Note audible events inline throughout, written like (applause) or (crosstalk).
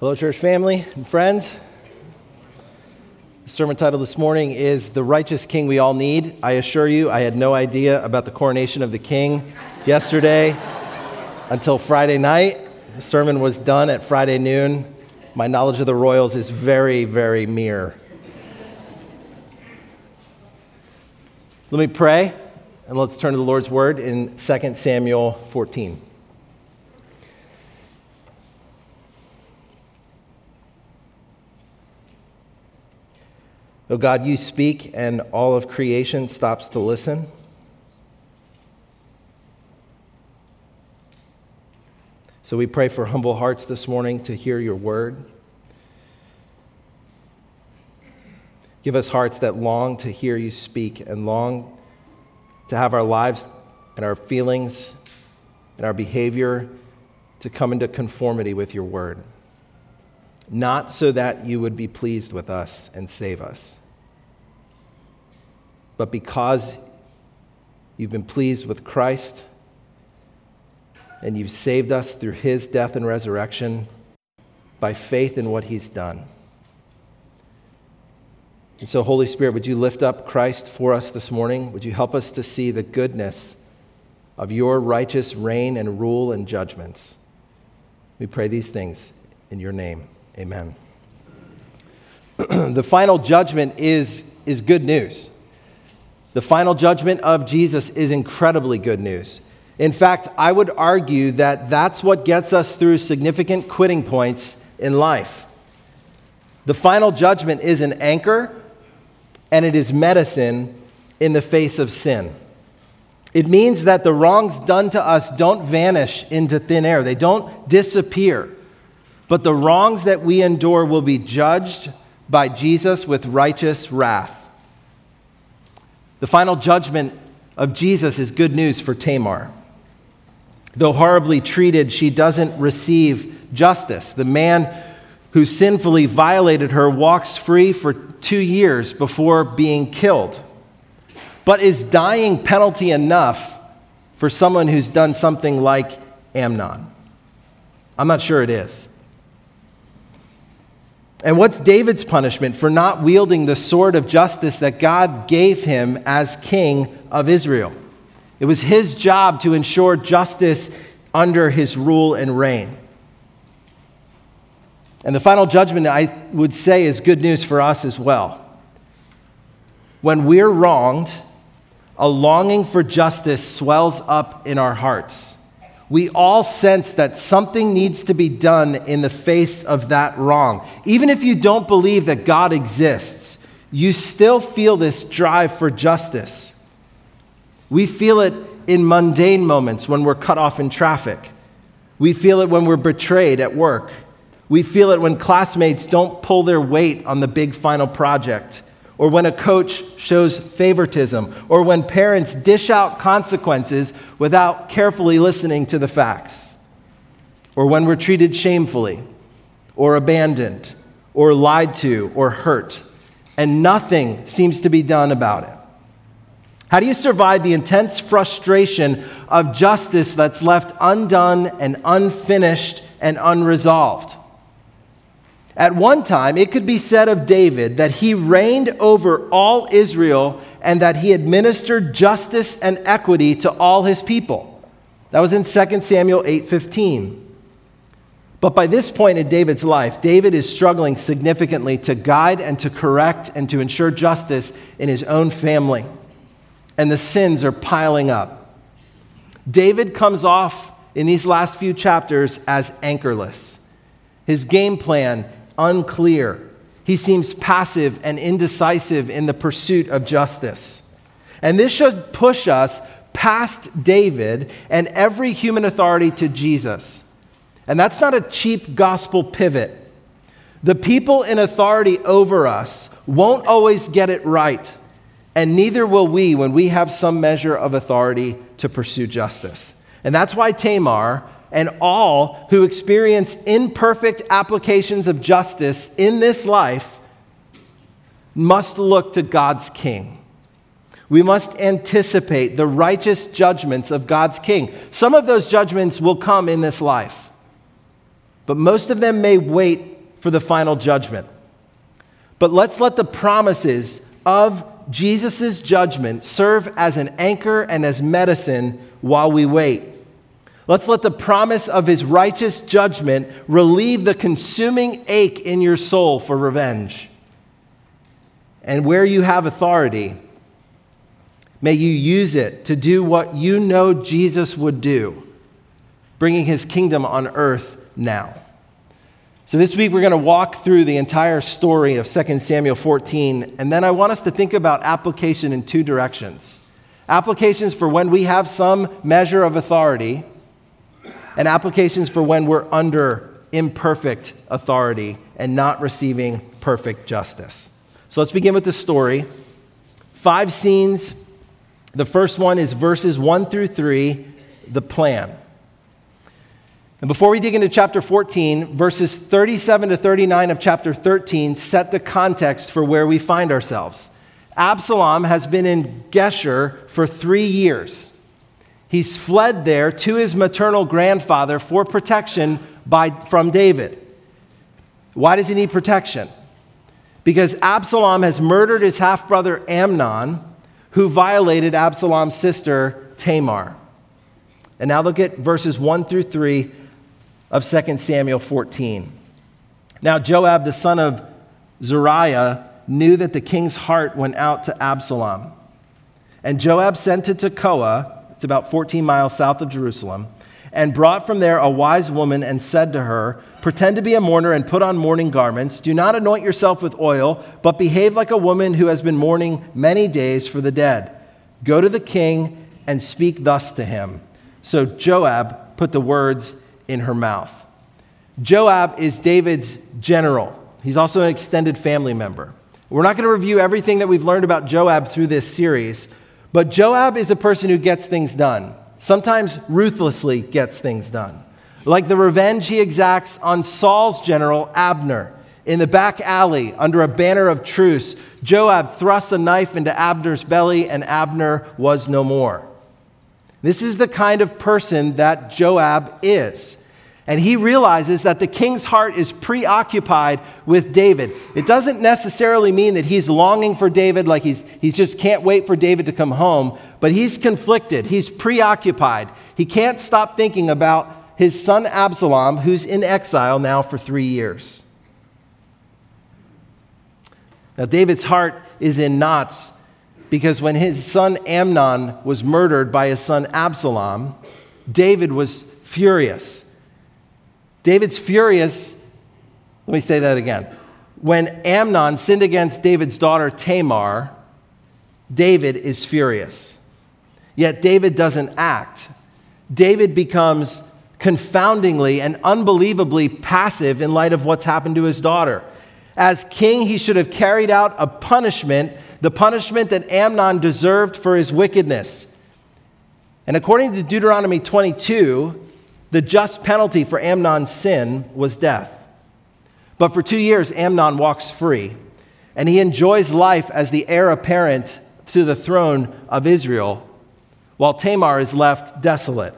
Hello, church family and friends. The sermon title this morning is The Righteous King We All Need. I assure you, I had no idea about the coronation of the king yesterday until Friday night. The sermon was done at Friday noon. My knowledge of the royals is very, very mere. Let me pray, and let's turn to the Lord's word in 2 Samuel 14. Oh God, you speak and all of creation stops to listen. So we pray for humble hearts this morning to hear your word. Give us hearts that long to hear you speak and long to have our lives and our feelings and our behavior to come into conformity with your word. Not so that you would be pleased with us and save us but because you've been pleased with Christ and you've saved us through his death and resurrection by faith in what he's done. And so, Holy Spirit, would you lift up Christ for us this morning? Would you help us to see the goodness of your righteous reign and rule and judgments? We pray these things in your name. Amen. (clears throat) the final judgment is, is good news. The final judgment of Jesus is incredibly good news. In fact, I would argue that that's what gets us through significant quitting points in life. The final judgment is an anchor and it is medicine in the face of sin. It means that the wrongs done to us don't vanish into thin air, they don't disappear. But the wrongs that we endure will be judged by Jesus with righteous wrath. The final judgment of Jesus is good news for Tamar. Though horribly treated, she doesn't receive justice. The man who sinfully violated her walks free for two years before being killed. But is dying penalty enough for someone who's done something like Amnon? I'm not sure it is. And what's David's punishment for not wielding the sword of justice that God gave him as king of Israel? It was his job to ensure justice under his rule and reign. And the final judgment, I would say, is good news for us as well. When we're wronged, a longing for justice swells up in our hearts we all sense that something needs to be done in the face of that wrong. Even if you don't believe that God exists, you still feel this drive for justice. We feel it in mundane moments when we're cut off in traffic. We feel it when we're betrayed at work. We feel it when classmates don't pull their weight on the big final project or when a coach shows favoritism, or when parents dish out consequences without carefully listening to the facts, or when we're treated shamefully, or abandoned, or lied to, or hurt, and nothing seems to be done about it. How do you survive the intense frustration of justice that's left undone and unfinished and unresolved? At one time, it could be said of David that he reigned over all Israel and that he administered justice and equity to all his people. That was in 2 Samuel 8:15. But by this point in David's life, David is struggling significantly to guide and to correct and to ensure justice in his own family. And the sins are piling up. David comes off in these last few chapters as anchorless. His game plan unclear. He seems passive and indecisive in the pursuit of justice. And this should push us past David and every human authority to Jesus. And that's not a cheap gospel pivot. The people in authority over us won't always get it right, and neither will we when we have some measure of authority to pursue justice. And that's why Tamar and all who experience imperfect applications of justice in this life must look to God's King. We must anticipate the righteous judgments of God's King. Some of those judgments will come in this life. but most of them may wait for the final judgment. But let's let the promises of Jesus' judgment serve as an anchor and as medicine while we wait. Let's let the promise of his righteous judgment relieve the consuming ache in your soul for revenge. And where you have authority, may you use it to do what you know Jesus would do, bringing his kingdom on earth now. So, this week we're going to walk through the entire story of 2 Samuel 14, and then I want us to think about application in two directions applications for when we have some measure of authority, and applications for when we're under imperfect authority and not receiving perfect justice. So, let's begin with the story. Five scenes. The first one is verses 1 through 3, the plan. And before we dig into chapter 14, verses 37 to 39 of chapter 13 set the context for where we find ourselves. Absalom has been in Geshur for three years. He's fled there to his maternal grandfather for protection by, from David. Why does he need protection? Because Absalom has murdered his half brother Amnon, who violated Absalom's sister Tamar. And now look at verses 1 through 3 of 2 Samuel 14. Now, Joab, the son of Zeruiah, knew that the king's heart went out to Absalom. And Joab sent to Tekoa, it's about 14 miles south of Jerusalem, and brought from there a wise woman and said to her, Pretend to be a mourner and put on mourning garments. Do not anoint yourself with oil, but behave like a woman who has been mourning many days for the dead. Go to the king and speak thus to him. So Joab put the words in her mouth. Joab is David's general. He's also an extended family member. We're not going to review everything that we've learned about Joab through this series, but Joab is a person who gets things done, sometimes ruthlessly gets things done. Like the revenge he exacts on Saul's general, Abner. In the back alley, under a banner of truce, Joab thrusts a knife into Abner's belly, and Abner was no more. This is the kind of person that Joab is. And he realizes that the king's heart is preoccupied with David. It doesn't necessarily mean that he's longing for David, like he's, he just can't wait for David to come home, but he's conflicted. He's preoccupied. He can't stop thinking about his son Absalom, who's in exile now for three years. Now, David's heart is in knots because when his son Amnon was murdered by his son Absalom, David was furious. David's furious. Let me say that again. When Amnon sinned against David's daughter Tamar, David is furious. Yet David doesn't act. David becomes confoundingly and unbelievably passive in light of what's happened to his daughter. As king, he should have carried out a punishment the punishment that Amnon deserved for his wickedness. And according to Deuteronomy 22, the just penalty for Amnon's sin was death. But for two years, Amnon walks free, and he enjoys life as the heir apparent to the throne of Israel, while Tamar is left desolate.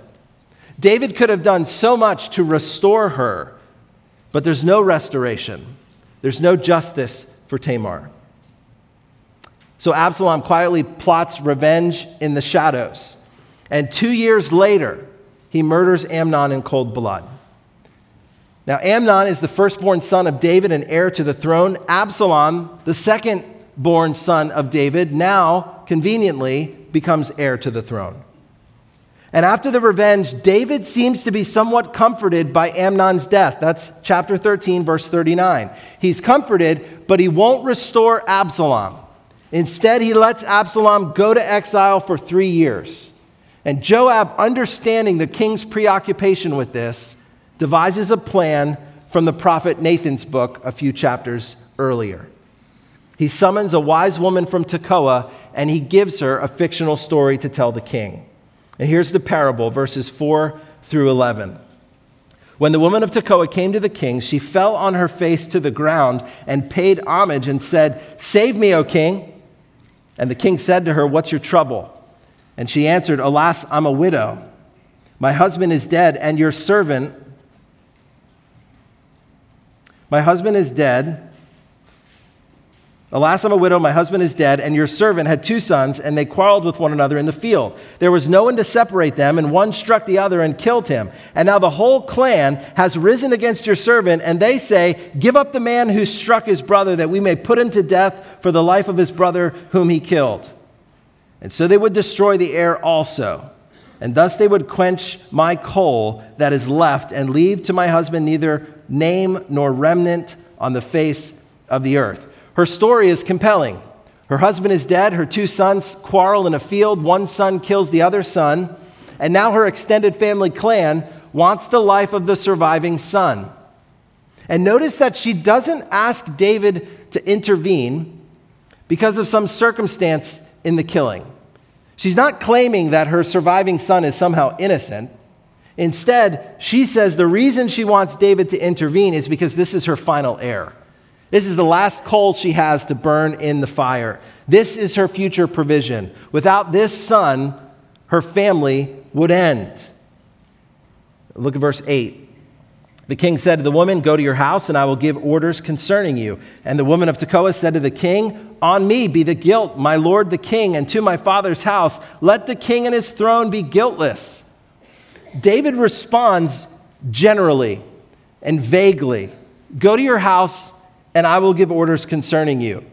David could have done so much to restore her, but there's no restoration, there's no justice for Tamar. So Absalom quietly plots revenge in the shadows. And two years later, he murders Amnon in cold blood. Now, Amnon is the firstborn son of David and heir to the throne. Absalom, the second born son of David, now conveniently becomes heir to the throne. And after the revenge, David seems to be somewhat comforted by Amnon's death. That's chapter 13, verse 39. He's comforted, but he won't restore Absalom. Instead, he lets Absalom go to exile for three years. And Joab, understanding the king's preoccupation with this, devises a plan from the prophet Nathan's book a few chapters earlier. He summons a wise woman from Tekoa and he gives her a fictional story to tell the king. And here's the parable, verses 4 through 11. When the woman of Tekoa came to the king, she fell on her face to the ground and paid homage and said, Save me, O king. And the king said to her, What's your trouble? And she answered, Alas, I'm a widow. My husband is dead, and your servant My husband is dead. Alas, I'm a widow, my husband is dead, and your servant had two sons, and they quarreled with one another in the field. There was no one to separate them, and one struck the other and killed him. And now the whole clan has risen against your servant, and they say, Give up the man who struck his brother, that we may put him to death for the life of his brother whom he killed. And so they would destroy the heir also. And thus they would quench my coal that is left, and leave to my husband neither name nor remnant on the face of the earth. Her story is compelling. Her husband is dead, her two sons quarrel in a field, one son kills the other son, and now her extended family clan wants the life of the surviving son. And notice that she doesn't ask David to intervene because of some circumstance in the killing. She's not claiming that her surviving son is somehow innocent. Instead, she says the reason she wants David to intervene is because this is her final heir. This is the last coal she has to burn in the fire. This is her future provision. Without this son, her family would end. Look at verse 8. The king said to the woman, Go to your house, and I will give orders concerning you. And the woman of Tekoa said to the king, On me be the guilt, my lord the king, and to my father's house. Let the king and his throne be guiltless. David responds generally and vaguely Go to your house and I will give orders concerning you.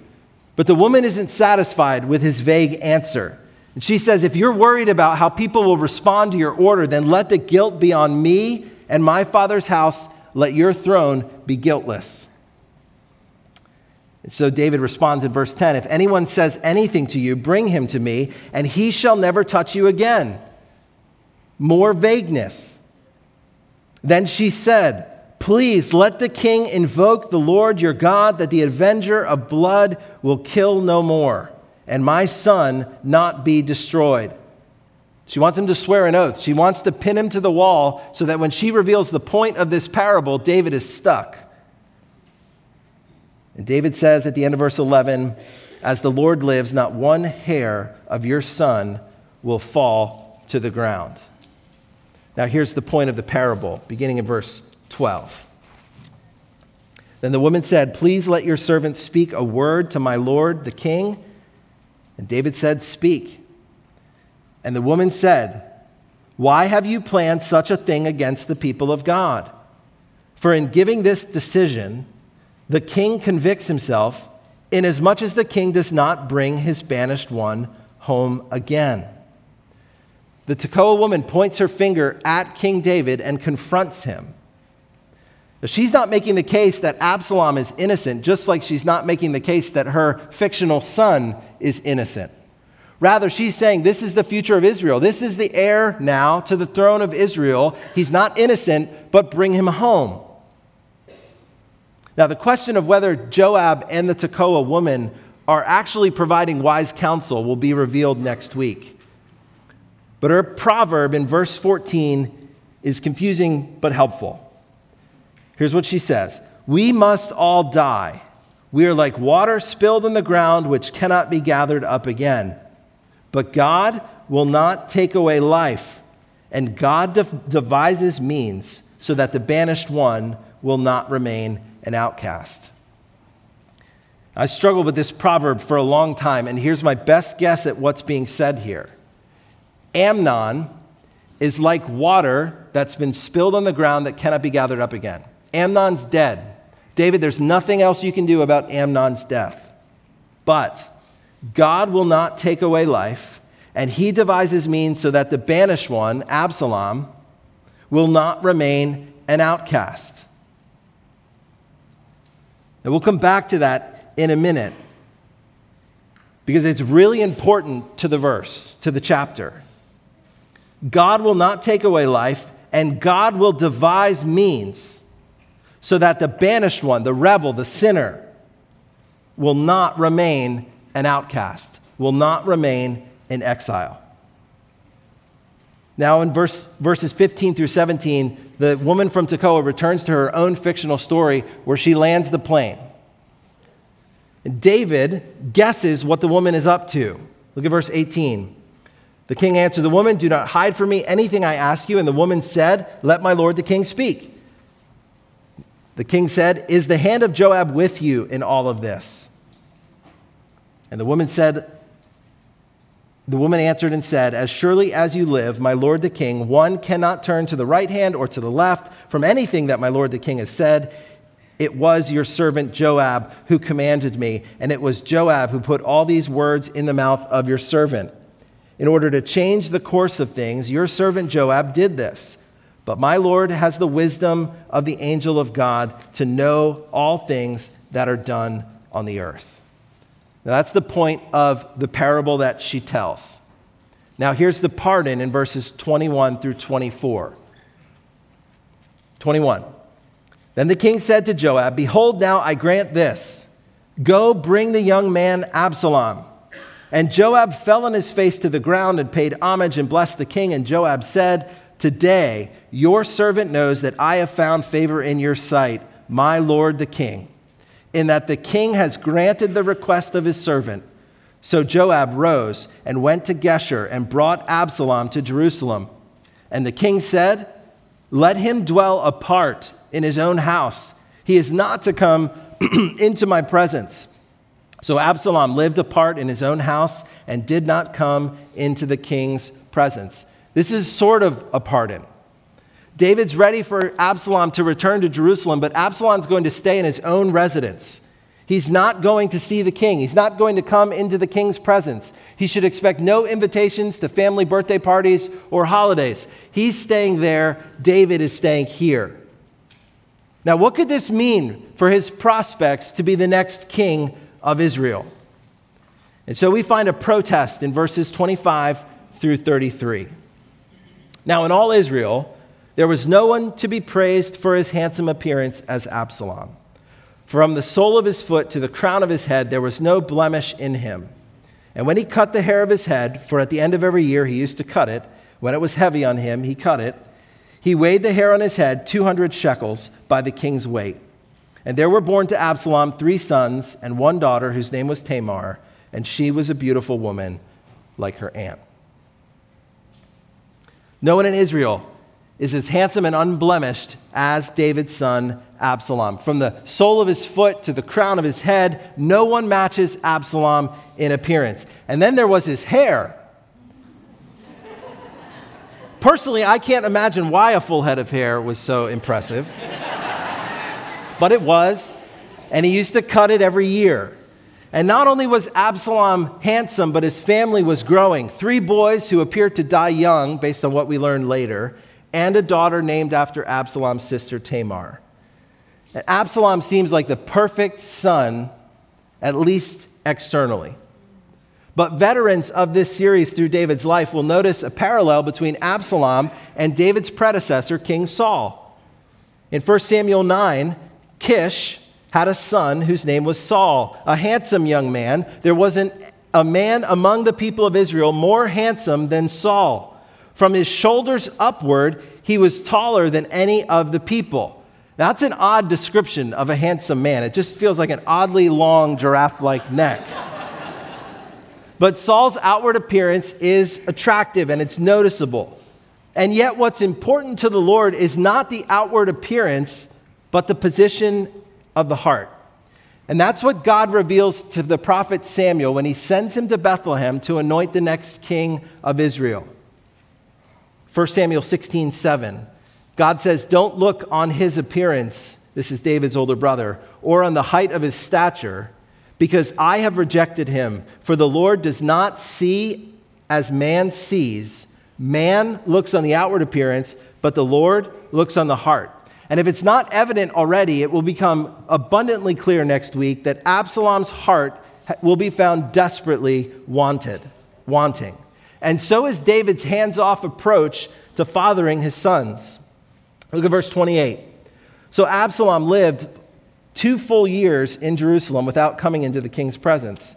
But the woman isn't satisfied with his vague answer. And she says, If you're worried about how people will respond to your order, then let the guilt be on me and my father's house. Let your throne be guiltless. So David responds in verse 10 If anyone says anything to you, bring him to me, and he shall never touch you again. More vagueness. Then she said, Please let the king invoke the Lord your God that the avenger of blood will kill no more, and my son not be destroyed. She wants him to swear an oath. She wants to pin him to the wall so that when she reveals the point of this parable, David is stuck. And David says at the end of verse 11, As the Lord lives, not one hair of your son will fall to the ground. Now, here's the point of the parable, beginning in verse 12. Then the woman said, Please let your servant speak a word to my lord the king. And David said, Speak. And the woman said, Why have you planned such a thing against the people of God? For in giving this decision, the king convicts himself, inasmuch as the king does not bring his banished one home again. The Tekoa woman points her finger at King David and confronts him. She's not making the case that Absalom is innocent, just like she's not making the case that her fictional son is innocent. Rather, she's saying this is the future of Israel. This is the heir now to the throne of Israel. He's not innocent, but bring him home. Now, the question of whether Joab and the Tekoa woman are actually providing wise counsel will be revealed next week. But her proverb in verse 14 is confusing but helpful. Here's what she says We must all die. We are like water spilled on the ground, which cannot be gathered up again. But God will not take away life, and God de- devises means so that the banished one will not remain an outcast. I struggled with this proverb for a long time, and here's my best guess at what's being said here. Amnon is like water that's been spilled on the ground that cannot be gathered up again. Amnon's dead. David, there's nothing else you can do about Amnon's death. But God will not take away life, and he devises means so that the banished one, Absalom, will not remain an outcast. And we'll come back to that in a minute because it's really important to the verse, to the chapter. God will not take away life, and God will devise means so that the banished one, the rebel, the sinner, will not remain an outcast, will not remain in exile. Now, in verse, verses 15 through 17, the woman from Tekoa returns to her own fictional story where she lands the plane. David guesses what the woman is up to. Look at verse 18. The king answered the woman, Do not hide from me anything I ask you. And the woman said, Let my lord the king speak. The king said, Is the hand of Joab with you in all of this? And the woman said, the woman answered and said, As surely as you live, my lord the king, one cannot turn to the right hand or to the left from anything that my lord the king has said. It was your servant Joab who commanded me, and it was Joab who put all these words in the mouth of your servant. In order to change the course of things, your servant Joab did this. But my Lord has the wisdom of the angel of God to know all things that are done on the earth. Now, that's the point of the parable that she tells. Now, here's the pardon in verses 21 through 24. 21. Then the king said to Joab, Behold, now I grant this go bring the young man Absalom. And Joab fell on his face to the ground and paid homage and blessed the king. And Joab said, Today your servant knows that I have found favor in your sight, my lord the king in that the king has granted the request of his servant. So Joab rose and went to Geshur and brought Absalom to Jerusalem. And the king said, Let him dwell apart in his own house. He is not to come (clears throat) into my presence. So Absalom lived apart in his own house and did not come into the king's presence. This is sort of a pardon. David's ready for Absalom to return to Jerusalem, but Absalom's going to stay in his own residence. He's not going to see the king. He's not going to come into the king's presence. He should expect no invitations to family birthday parties or holidays. He's staying there. David is staying here. Now, what could this mean for his prospects to be the next king of Israel? And so we find a protest in verses 25 through 33. Now, in all Israel, there was no one to be praised for his handsome appearance as Absalom. From the sole of his foot to the crown of his head, there was no blemish in him. And when he cut the hair of his head, for at the end of every year he used to cut it, when it was heavy on him, he cut it, he weighed the hair on his head 200 shekels by the king's weight. And there were born to Absalom three sons and one daughter whose name was Tamar, and she was a beautiful woman like her aunt. No one in Israel is as handsome and unblemished as David's son Absalom. From the sole of his foot to the crown of his head, no one matches Absalom in appearance. And then there was his hair. Personally, I can't imagine why a full head of hair was so impressive. but it was, and he used to cut it every year. And not only was Absalom handsome, but his family was growing. Three boys who appeared to die young, based on what we learned later and a daughter named after Absalom's sister Tamar. And Absalom seems like the perfect son, at least externally. But veterans of this series through David's life will notice a parallel between Absalom and David's predecessor, King Saul. In 1 Samuel 9, Kish had a son whose name was Saul, a handsome young man. There wasn't a man among the people of Israel more handsome than Saul. From his shoulders upward, he was taller than any of the people. That's an odd description of a handsome man. It just feels like an oddly long giraffe like neck. but Saul's outward appearance is attractive and it's noticeable. And yet, what's important to the Lord is not the outward appearance, but the position of the heart. And that's what God reveals to the prophet Samuel when he sends him to Bethlehem to anoint the next king of Israel. 1 Samuel 16, 7. God says, Don't look on his appearance, this is David's older brother, or on the height of his stature, because I have rejected him. For the Lord does not see as man sees. Man looks on the outward appearance, but the Lord looks on the heart. And if it's not evident already, it will become abundantly clear next week that Absalom's heart will be found desperately wanted, wanting and so is David's hands off approach to fathering his sons. Look at verse 28. So Absalom lived two full years in Jerusalem without coming into the king's presence.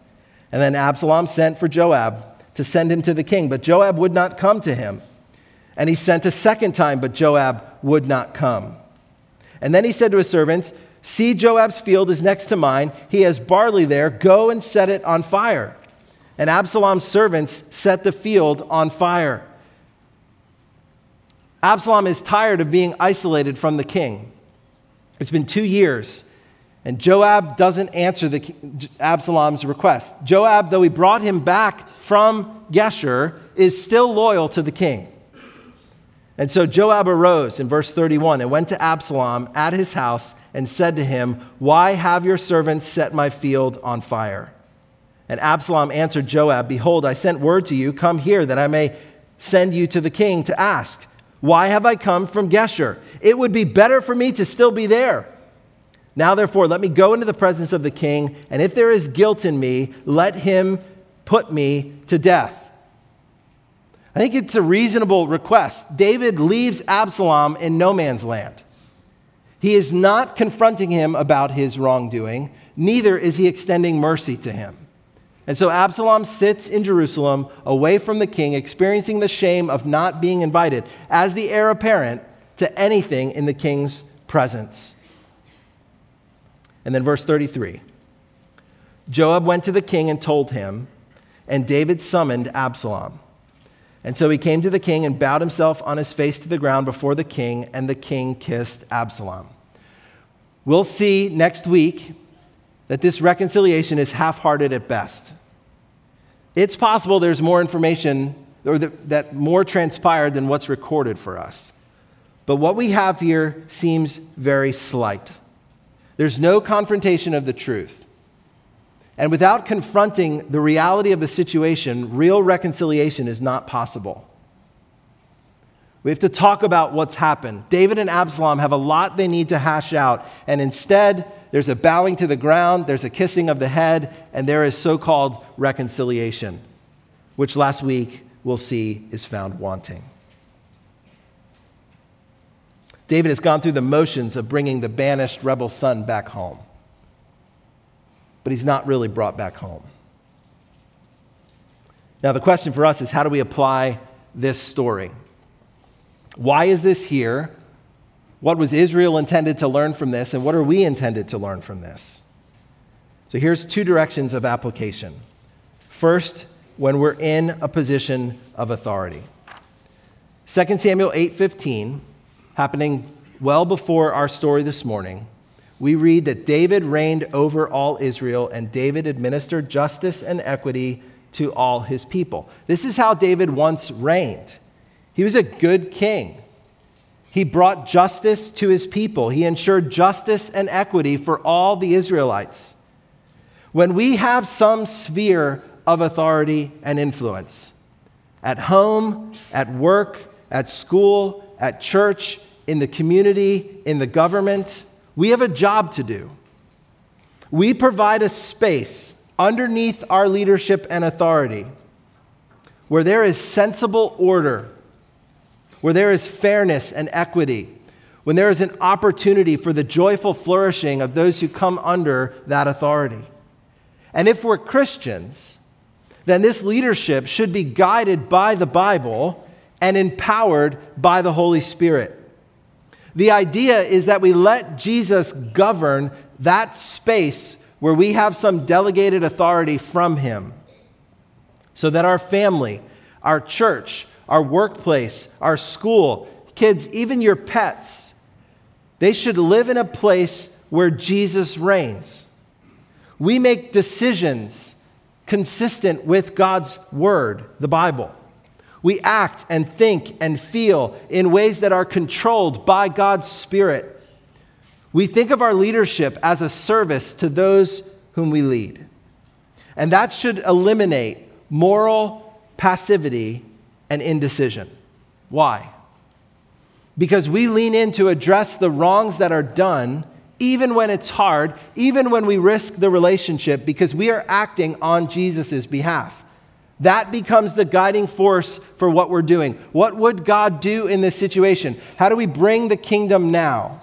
And then Absalom sent for Joab to send him to the king, but Joab would not come to him. And he sent a second time, but Joab would not come. And then he said to his servants, See, Joab's field is next to mine. He has barley there. Go and set it on fire and Absalom's servants set the field on fire. Absalom is tired of being isolated from the king. It's been two years, and Joab doesn't answer the, Absalom's request. Joab, though he brought him back from Geshur, is still loyal to the king. And so Joab arose in verse 31 and went to Absalom at his house and said to him, Why have your servants set my field on fire? And Absalom answered Joab, Behold, I sent word to you, Come here, that I may send you to the king to ask, Why have I come from Geshur? It would be better for me to still be there. Now, therefore, let me go into the presence of the king, and if there is guilt in me, let him put me to death. I think it's a reasonable request. David leaves Absalom in no man's land. He is not confronting him about his wrongdoing, neither is he extending mercy to him. And so Absalom sits in Jerusalem away from the king, experiencing the shame of not being invited as the heir apparent to anything in the king's presence. And then verse 33 Joab went to the king and told him, and David summoned Absalom. And so he came to the king and bowed himself on his face to the ground before the king, and the king kissed Absalom. We'll see next week that this reconciliation is half hearted at best. It's possible there's more information or that, that more transpired than what's recorded for us. But what we have here seems very slight. There's no confrontation of the truth. And without confronting the reality of the situation, real reconciliation is not possible. We have to talk about what's happened. David and Absalom have a lot they need to hash out, and instead, there's a bowing to the ground, there's a kissing of the head, and there is so called reconciliation, which last week we'll see is found wanting. David has gone through the motions of bringing the banished rebel son back home but he's not really brought back home. Now, the question for us is how do we apply this story? Why is this here? What was Israel intended to learn from this, and what are we intended to learn from this? So here's two directions of application. First, when we're in a position of authority. 2 Samuel 8:15, happening well before our story this morning, we read that David reigned over all Israel, and David administered justice and equity to all his people. This is how David once reigned. He was a good king. He brought justice to his people, he ensured justice and equity for all the Israelites. When we have some sphere of authority and influence, at home, at work, at school, at church, in the community, in the government, we have a job to do. We provide a space underneath our leadership and authority where there is sensible order, where there is fairness and equity, when there is an opportunity for the joyful flourishing of those who come under that authority. And if we're Christians, then this leadership should be guided by the Bible and empowered by the Holy Spirit. The idea is that we let Jesus govern that space where we have some delegated authority from him. So that our family, our church, our workplace, our school, kids, even your pets, they should live in a place where Jesus reigns. We make decisions consistent with God's word, the Bible. We act and think and feel in ways that are controlled by God's Spirit. We think of our leadership as a service to those whom we lead. And that should eliminate moral passivity and indecision. Why? Because we lean in to address the wrongs that are done, even when it's hard, even when we risk the relationship, because we are acting on Jesus' behalf. That becomes the guiding force for what we're doing. What would God do in this situation? How do we bring the kingdom now?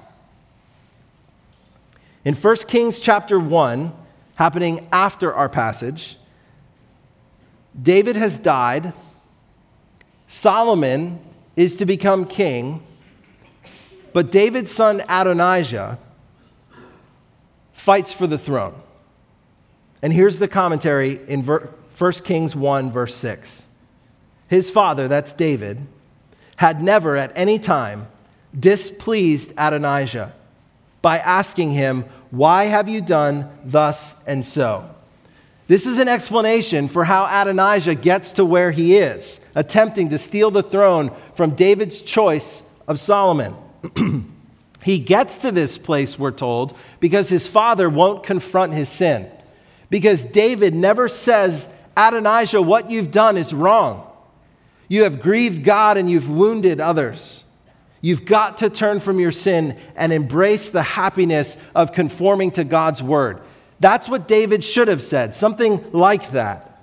In 1 Kings chapter 1, happening after our passage, David has died. Solomon is to become king. But David's son Adonijah fights for the throne. And here's the commentary in 1 Kings 1, verse 6. His father, that's David, had never at any time displeased Adonijah by asking him, Why have you done thus and so? This is an explanation for how Adonijah gets to where he is, attempting to steal the throne from David's choice of Solomon. (clears throat) he gets to this place, we're told, because his father won't confront his sin. Because David never says, Adonijah, what you've done is wrong. You have grieved God and you've wounded others. You've got to turn from your sin and embrace the happiness of conforming to God's word. That's what David should have said, something like that.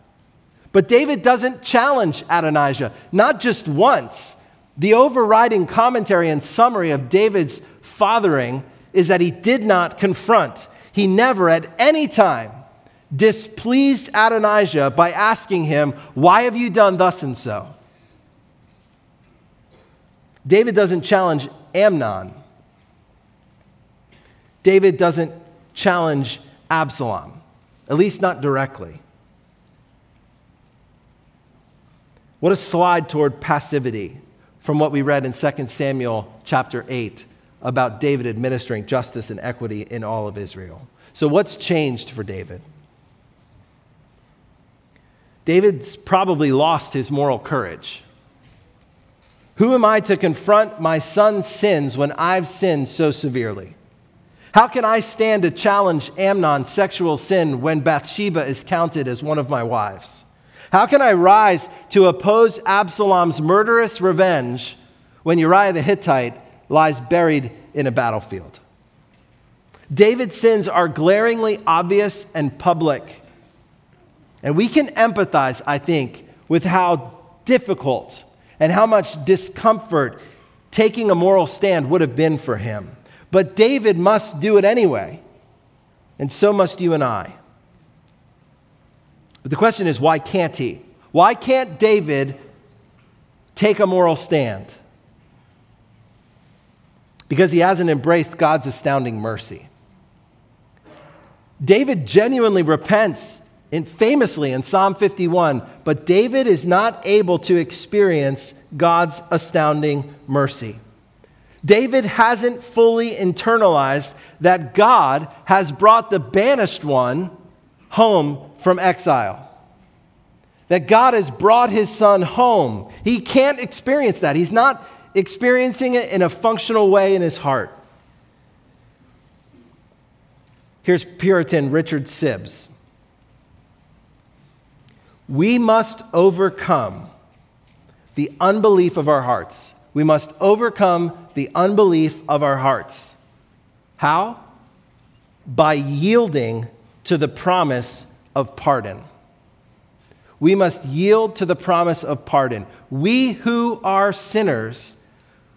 But David doesn't challenge Adonijah, not just once. The overriding commentary and summary of David's fathering is that he did not confront. He never, at any time, displeased Adonijah by asking him, Why have you done thus and so? David doesn't challenge Amnon. David doesn't challenge Absalom, at least not directly. What a slide toward passivity from what we read in 2 Samuel chapter 8 about David administering justice and equity in all of Israel. So, what's changed for David? David's probably lost his moral courage. Who am I to confront my son's sins when I've sinned so severely? How can I stand to challenge Amnon's sexual sin when Bathsheba is counted as one of my wives? How can I rise to oppose Absalom's murderous revenge when Uriah the Hittite lies buried in a battlefield? David's sins are glaringly obvious and public. And we can empathize, I think, with how difficult and how much discomfort taking a moral stand would have been for him. But David must do it anyway, and so must you and I. But the question is, why can't he? Why can't David take a moral stand? Because he hasn't embraced God's astounding mercy. David genuinely repents in, famously in Psalm 51, but David is not able to experience God's astounding mercy. David hasn't fully internalized that God has brought the banished one home from exile. That God has brought his son home. He can't experience that. He's not experiencing it in a functional way in his heart. Here's Puritan Richard Sibbes. We must overcome the unbelief of our hearts. We must overcome the unbelief of our hearts. How? By yielding to the promise of pardon. We must yield to the promise of pardon. We who are sinners,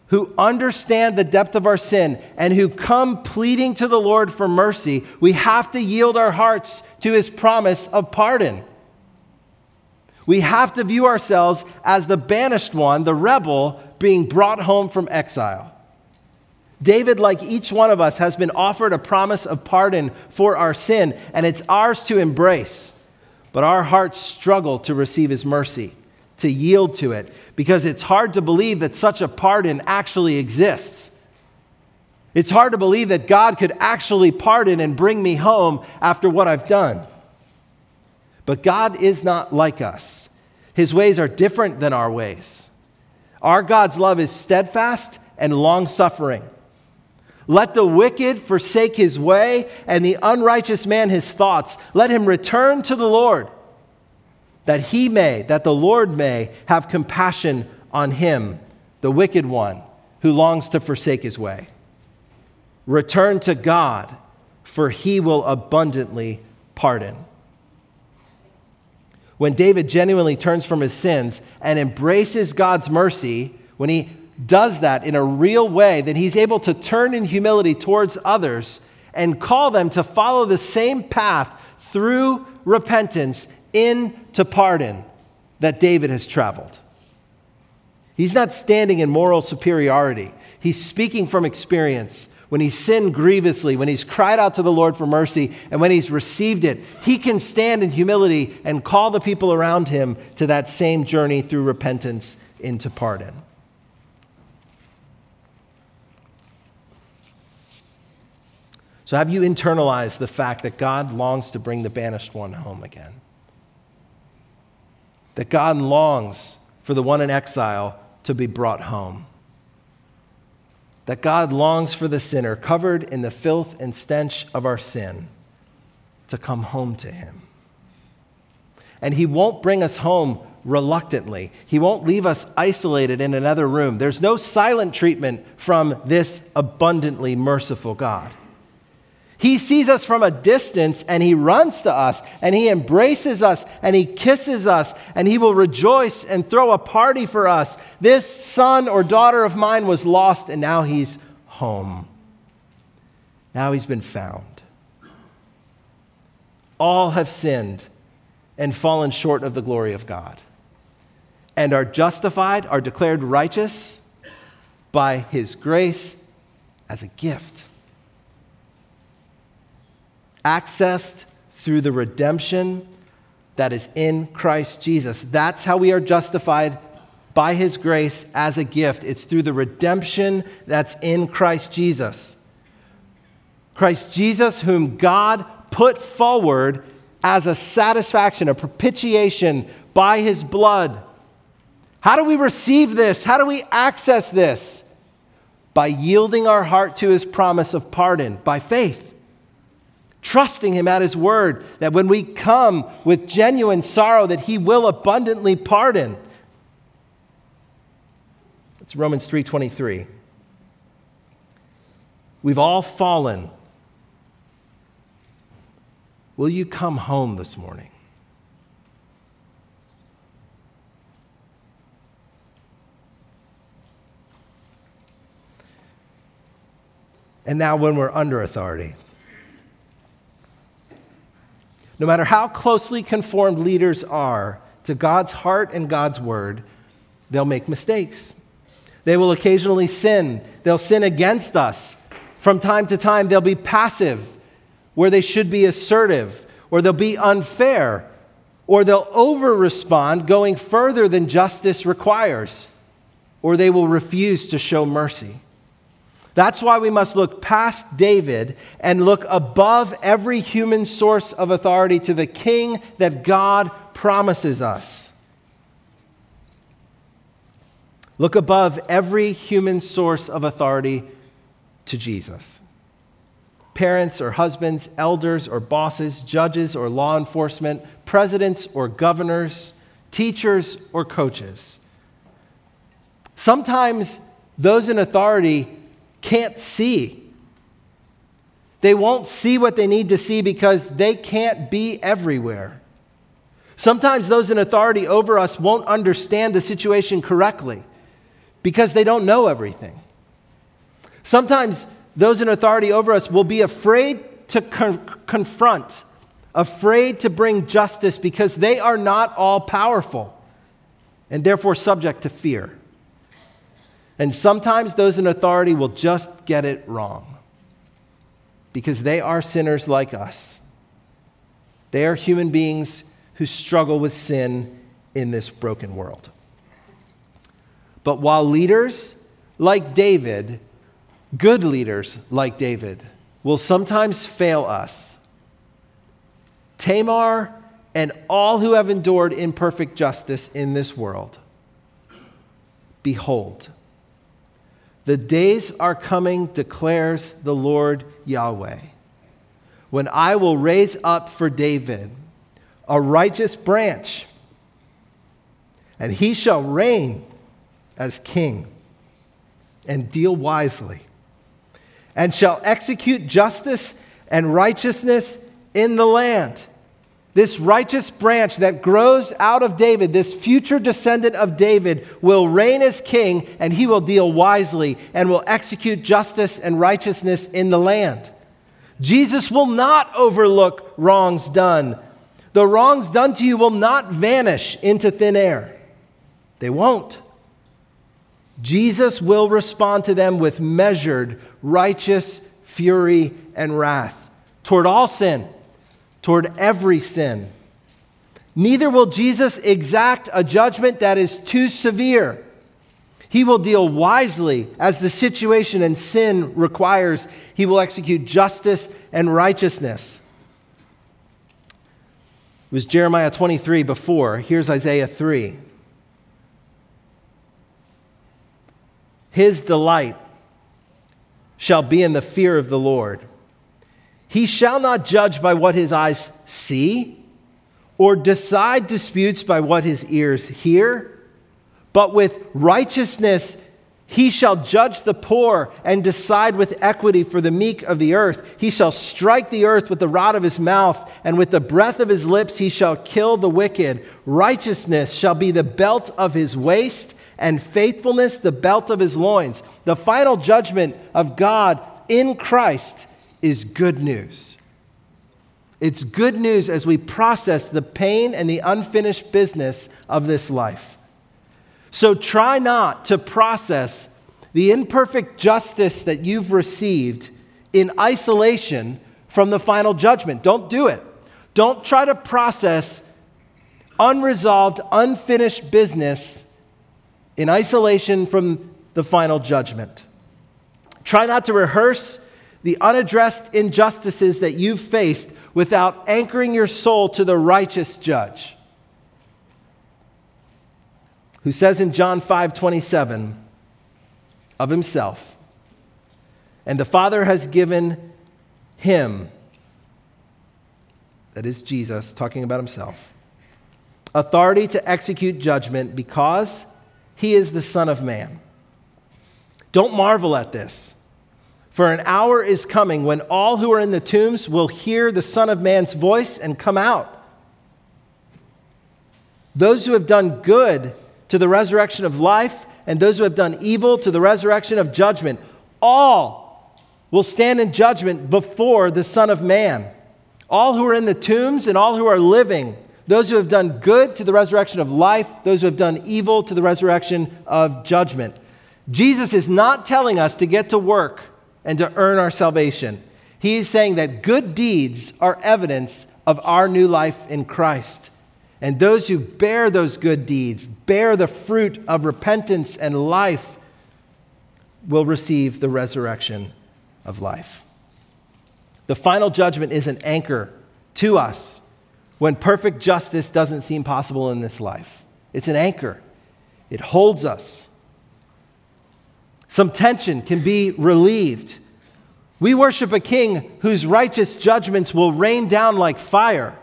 who understand the depth of our sin, and who come pleading to the Lord for mercy, we have to yield our hearts to his promise of pardon. We have to view ourselves as the banished one, the rebel, being brought home from exile. David, like each one of us, has been offered a promise of pardon for our sin, and it's ours to embrace. But our hearts struggle to receive his mercy, to yield to it, because it's hard to believe that such a pardon actually exists. It's hard to believe that God could actually pardon and bring me home after what I've done. But God is not like us. His ways are different than our ways. Our God's love is steadfast and long suffering. Let the wicked forsake his way, and the unrighteous man his thoughts. Let him return to the Lord, that he may, that the Lord may have compassion on him, the wicked one who longs to forsake his way. Return to God, for he will abundantly pardon when David genuinely turns from his sins and embraces God's mercy, when he does that in a real way, then he's able to turn in humility towards others and call them to follow the same path through repentance into pardon that David has traveled. He's not standing in moral superiority, he's speaking from experience when he's sinned grievously, when he's cried out to the Lord for mercy, and when he's received it, he can stand in humility and call the people around him to that same journey through repentance into pardon. So, have you internalized the fact that God longs to bring the banished one home again? That God longs for the one in exile to be brought home. That God longs for the sinner covered in the filth and stench of our sin to come home to him. And he won't bring us home reluctantly. He won't leave us isolated in another room. There's no silent treatment from this abundantly merciful God. He sees us from a distance and he runs to us and he embraces us and he kisses us and he will rejoice and throw a party for us. This son or daughter of mine was lost and now he's home. Now he's been found. All have sinned and fallen short of the glory of God and are justified, are declared righteous by his grace as a gift accessed through the redemption that is in Christ Jesus. That's how we are justified by his grace as a gift. It's through the redemption that's in Christ Jesus. Christ Jesus, whom God put forward as a satisfaction, a propitiation by his blood. How do we receive this? How do we access this? By yielding our heart to his promise of pardon, by faith trusting him at his word that when we come with genuine sorrow that he will abundantly pardon. It's romans 3.23 we've all fallen. Will you come home this morning? And now when we're under authority no matter how closely conformed leaders are to God's heart and God's word, they'll make mistakes. They will occasionally sin. They'll sin against us. From time to time, they'll be passive where they should be assertive, or they'll be unfair, or they'll over respond, going further than justice requires, or they will refuse to show mercy. That's why we must look past David and look above every human source of authority to the king that God promises us. Look above every human source of authority to Jesus. Parents or husbands, elders or bosses, judges or law enforcement, presidents or governors, teachers or coaches. Sometimes those in authority can't see. They won't see what they need to see because they can't be everywhere. Sometimes those in authority over us won't understand the situation correctly because they don't know everything. Sometimes those in authority over us will be afraid to con- confront, afraid to bring justice because they are not all powerful and therefore subject to fear. And sometimes those in authority will just get it wrong because they are sinners like us. They are human beings who struggle with sin in this broken world. But while leaders like David, good leaders like David, will sometimes fail us, Tamar and all who have endured imperfect justice in this world, behold, the days are coming, declares the Lord Yahweh, when I will raise up for David a righteous branch, and he shall reign as king and deal wisely, and shall execute justice and righteousness in the land. This righteous branch that grows out of David, this future descendant of David, will reign as king and he will deal wisely and will execute justice and righteousness in the land. Jesus will not overlook wrongs done. The wrongs done to you will not vanish into thin air. They won't. Jesus will respond to them with measured, righteous fury and wrath toward all sin toward every sin. Neither will Jesus exact a judgment that is too severe. He will deal wisely as the situation and sin requires. He will execute justice and righteousness. It was Jeremiah 23 before. Here's Isaiah 3. His delight shall be in the fear of the Lord. He shall not judge by what his eyes see, or decide disputes by what his ears hear, but with righteousness he shall judge the poor and decide with equity for the meek of the earth. He shall strike the earth with the rod of his mouth, and with the breath of his lips he shall kill the wicked. Righteousness shall be the belt of his waist, and faithfulness the belt of his loins. The final judgment of God in Christ is good news. It's good news as we process the pain and the unfinished business of this life. So try not to process the imperfect justice that you've received in isolation from the final judgment. Don't do it. Don't try to process unresolved, unfinished business in isolation from the final judgment. Try not to rehearse the unaddressed injustices that you've faced without anchoring your soul to the righteous judge who says in John 5 27 of himself, and the Father has given him, that is Jesus talking about himself, authority to execute judgment because he is the Son of Man. Don't marvel at this. For an hour is coming when all who are in the tombs will hear the Son of Man's voice and come out. Those who have done good to the resurrection of life, and those who have done evil to the resurrection of judgment. All will stand in judgment before the Son of Man. All who are in the tombs and all who are living, those who have done good to the resurrection of life, those who have done evil to the resurrection of judgment. Jesus is not telling us to get to work and to earn our salvation. He is saying that good deeds are evidence of our new life in Christ. And those who bear those good deeds, bear the fruit of repentance and life, will receive the resurrection of life. The final judgment is an anchor to us when perfect justice doesn't seem possible in this life. It's an anchor, it holds us. Some tension can be relieved. We worship a king whose righteous judgments will rain down like fire.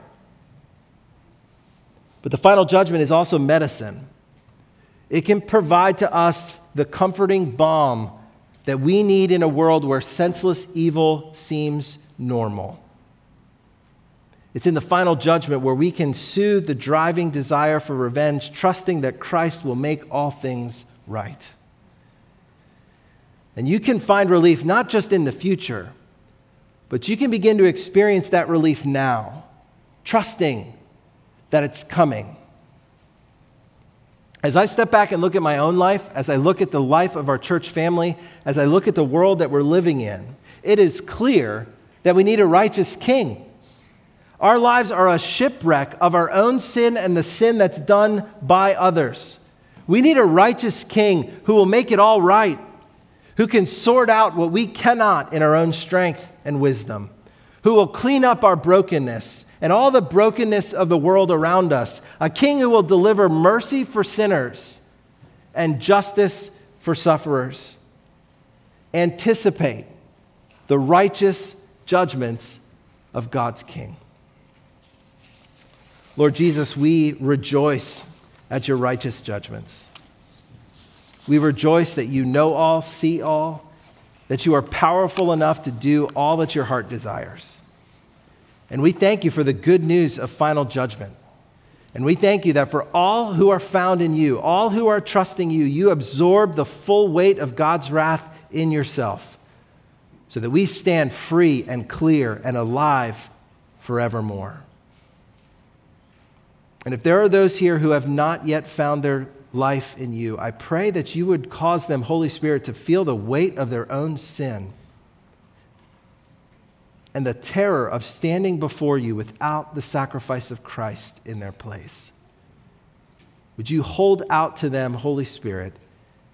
But the final judgment is also medicine. It can provide to us the comforting balm that we need in a world where senseless evil seems normal. It's in the final judgment where we can soothe the driving desire for revenge, trusting that Christ will make all things right. And you can find relief not just in the future, but you can begin to experience that relief now, trusting that it's coming. As I step back and look at my own life, as I look at the life of our church family, as I look at the world that we're living in, it is clear that we need a righteous king. Our lives are a shipwreck of our own sin and the sin that's done by others. We need a righteous king who will make it all right, who can sort out what we cannot in our own strength and wisdom who will clean up our brokenness and all the brokenness of the world around us, a king who will deliver mercy for sinners and justice for sufferers. Anticipate the righteous judgments of God's king. Lord Jesus, we rejoice at your righteous judgments. We rejoice that you know all, see all, that you are powerful enough to do all that your heart desires. And we thank you for the good news of final judgment. And we thank you that for all who are found in you, all who are trusting you, you absorb the full weight of God's wrath in yourself so that we stand free and clear and alive forevermore. And if there are those here who have not yet found their life in you. I pray that you would cause them, Holy Spirit, to feel the weight of their own sin and the terror of standing before you without the sacrifice of Christ in their place. Would you hold out to them, Holy Spirit,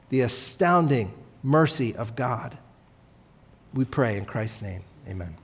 the astounding mercy of God. We pray in Christ's name. Amen.